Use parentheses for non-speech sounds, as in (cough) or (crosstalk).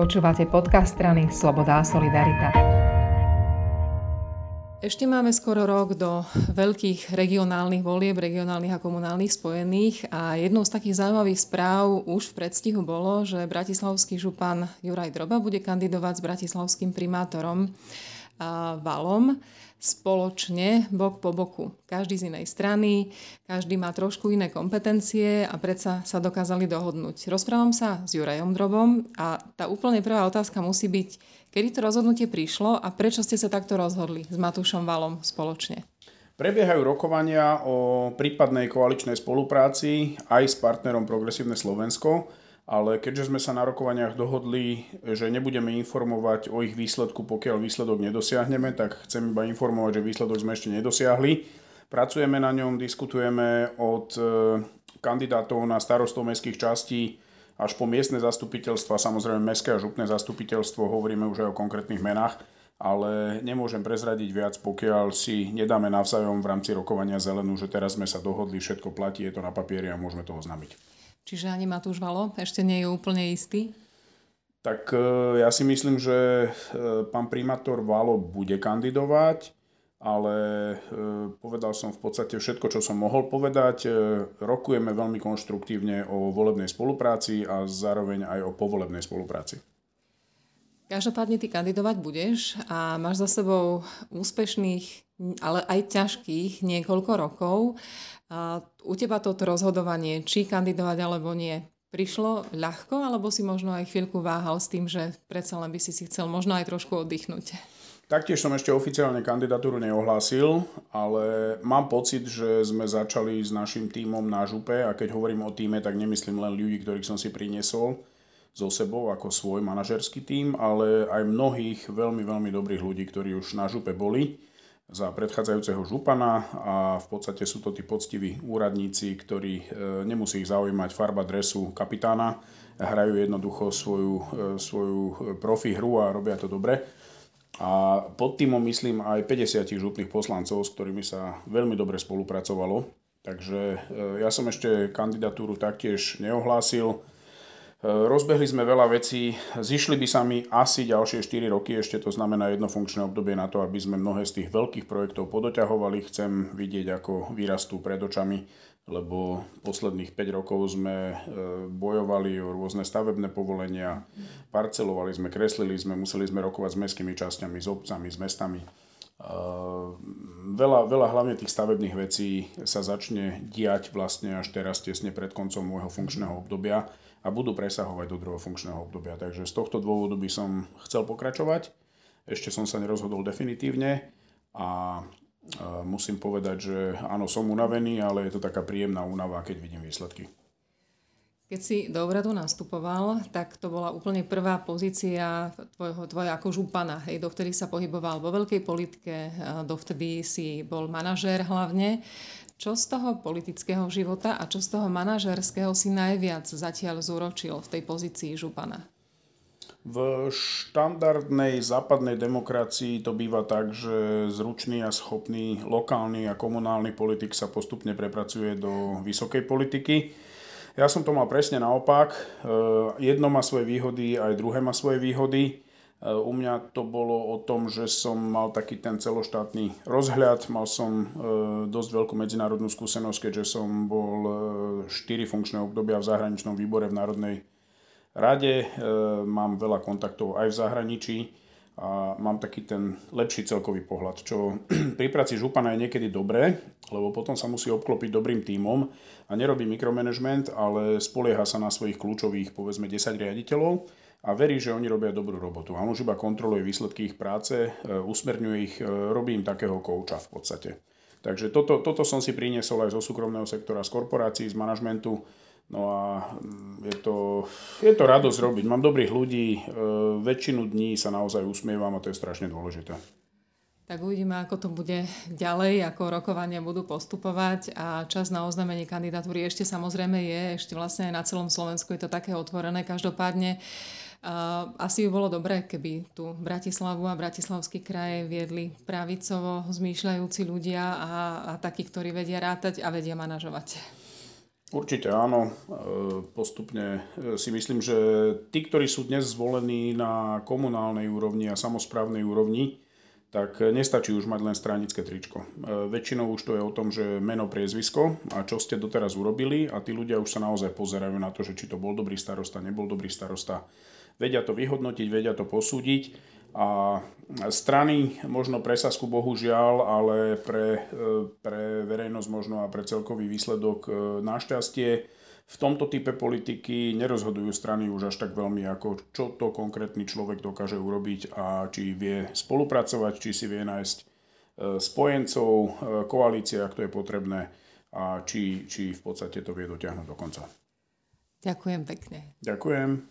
Počúvate podcast strany Sloboda a Solidarita. Ešte máme skoro rok do veľkých regionálnych volieb, regionálnych a komunálnych spojených a jednou z takých zaujímavých správ už v predstihu bolo, že bratislavský župan Juraj Droba bude kandidovať s bratislavským primátorom Valom spoločne, bok po boku. Každý z inej strany, každý má trošku iné kompetencie a predsa sa dokázali dohodnúť. Rozprávam sa s Jurajom Drobom a tá úplne prvá otázka musí byť, kedy to rozhodnutie prišlo a prečo ste sa takto rozhodli s Matúšom Valom spoločne? Prebiehajú rokovania o prípadnej koaličnej spolupráci aj s partnerom Progresívne Slovensko ale keďže sme sa na rokovaniach dohodli, že nebudeme informovať o ich výsledku, pokiaľ výsledok nedosiahneme, tak chcem iba informovať, že výsledok sme ešte nedosiahli. Pracujeme na ňom, diskutujeme od e, kandidátov na starostov mestských častí až po miestne zastupiteľstva, samozrejme mestské a župné zastupiteľstvo, hovoríme už aj o konkrétnych menách, ale nemôžem prezradiť viac, pokiaľ si nedáme navzájom v rámci rokovania zelenú, že teraz sme sa dohodli, všetko platí, je to na papieri a môžeme to oznámiť. Čiže ani Matúš Valo ešte nie je úplne istý? Tak e, ja si myslím, že e, pán primátor Valo bude kandidovať, ale e, povedal som v podstate všetko, čo som mohol povedať. Rokujeme veľmi konštruktívne o volebnej spolupráci a zároveň aj o povolebnej spolupráci. Každopádne ty kandidovať budeš a máš za sebou úspešných, ale aj ťažkých niekoľko rokov. A u teba toto rozhodovanie, či kandidovať alebo nie, prišlo ľahko, alebo si možno aj chvíľku váhal s tým, že predsa len by si si chcel možno aj trošku oddychnúť? Taktiež som ešte oficiálne kandidatúru neohlásil, ale mám pocit, že sme začali s našim tímom na župe a keď hovorím o týme, tak nemyslím len ľudí, ktorých som si priniesol so sebou ako svoj manažerský tím, ale aj mnohých veľmi, veľmi dobrých ľudí, ktorí už na župe boli za predchádzajúceho župana a v podstate sú to tí poctiví úradníci, ktorí e, nemusí ich zaujímať farba dresu kapitána, hrajú jednoducho svoju, e, svoju profi hru a robia to dobre. A pod týmom myslím aj 50 župných poslancov, s ktorými sa veľmi dobre spolupracovalo. Takže e, ja som ešte kandidatúru taktiež neohlásil. Rozbehli sme veľa vecí, zišli by sa mi asi ďalšie 4 roky, ešte to znamená jedno funkčné obdobie na to, aby sme mnohé z tých veľkých projektov podoťahovali. Chcem vidieť, ako vyrastú pred očami, lebo posledných 5 rokov sme e, bojovali o rôzne stavebné povolenia, parcelovali sme, kreslili sme, museli sme rokovať s mestskými časťami, s obcami, s mestami. E, veľa, veľa hlavne tých stavebných vecí sa začne diať vlastne až teraz tesne pred koncom môjho funkčného obdobia a budú presahovať do druhého funkčného obdobia. Takže z tohto dôvodu by som chcel pokračovať. Ešte som sa nerozhodol definitívne a musím povedať, že áno, som unavený, ale je to taká príjemná únava, keď vidím výsledky. Keď si do úradu nastupoval, tak to bola úplne prvá pozícia tvojho, tvoja ako župana. Hej, dovtedy sa pohyboval vo veľkej politike, dovtedy si bol manažér hlavne. Čo z toho politického života a čo z toho manažerského si najviac zatiaľ zúročil v tej pozícii župana? V štandardnej západnej demokracii to býva tak, že zručný a schopný lokálny a komunálny politik sa postupne prepracuje do vysokej politiky. Ja som to mal presne naopak. Jedno má svoje výhody, aj druhé má svoje výhody. Eh, u mňa to bolo o tom, že som mal taký ten celoštátny rozhľad, mal som eh, dosť veľkú medzinárodnú skúsenosť, keďže som bol 4 eh, funkčné obdobia v zahraničnom výbore v Národnej rade, mám veľa kontaktov aj v zahraničí a mám taký ten lepší celkový pohľad, čo (clears throat) pri práci župana je niekedy dobré, lebo potom sa musí obklopiť dobrým tímom a nerobí mikromanagement, ale spolieha sa na svojich kľúčových povedzme 10 riaditeľov a verí, že oni robia dobrú robotu. A on už iba kontroluje výsledky ich práce, e, usmerňuje ich, e, robí im takého kouča v podstate. Takže toto, toto som si priniesol aj zo súkromného sektora, z korporácií, z manažmentu. No a mm, je to, je to radosť robiť. Mám dobrých ľudí, e, väčšinu dní sa naozaj usmievam a to je strašne dôležité. Tak uvidíme, ako to bude ďalej, ako rokovania budú postupovať a čas na oznámenie kandidatúry ešte samozrejme je, ešte vlastne aj na celom Slovensku je to také otvorené. Každopádne asi by bolo dobré, keby tu Bratislavu a Bratislavský kraj viedli pravicovo zmýšľajúci ľudia a, a takí, ktorí vedia rátať a vedia manažovať. Určite áno. Postupne si myslím, že tí, ktorí sú dnes zvolení na komunálnej úrovni a samozprávnej úrovni, tak nestačí už mať len stranické tričko. Väčšinou už to je o tom, že meno, priezvisko a čo ste doteraz urobili a tí ľudia už sa naozaj pozerajú na to, že či to bol dobrý starosta, nebol dobrý starosta. Vedia to vyhodnotiť, vedia to posúdiť a strany, možno pre Sasku bohužiaľ, ale pre, pre verejnosť možno a pre celkový výsledok e, našťastie v tomto type politiky nerozhodujú strany už až tak veľmi, ako čo to konkrétny človek dokáže urobiť a či vie spolupracovať, či si vie nájsť e, spojencov, e, koalícia, ak to je potrebné a či, či v podstate to vie dotiahnuť do konca. Ďakujem pekne. Ďakujem.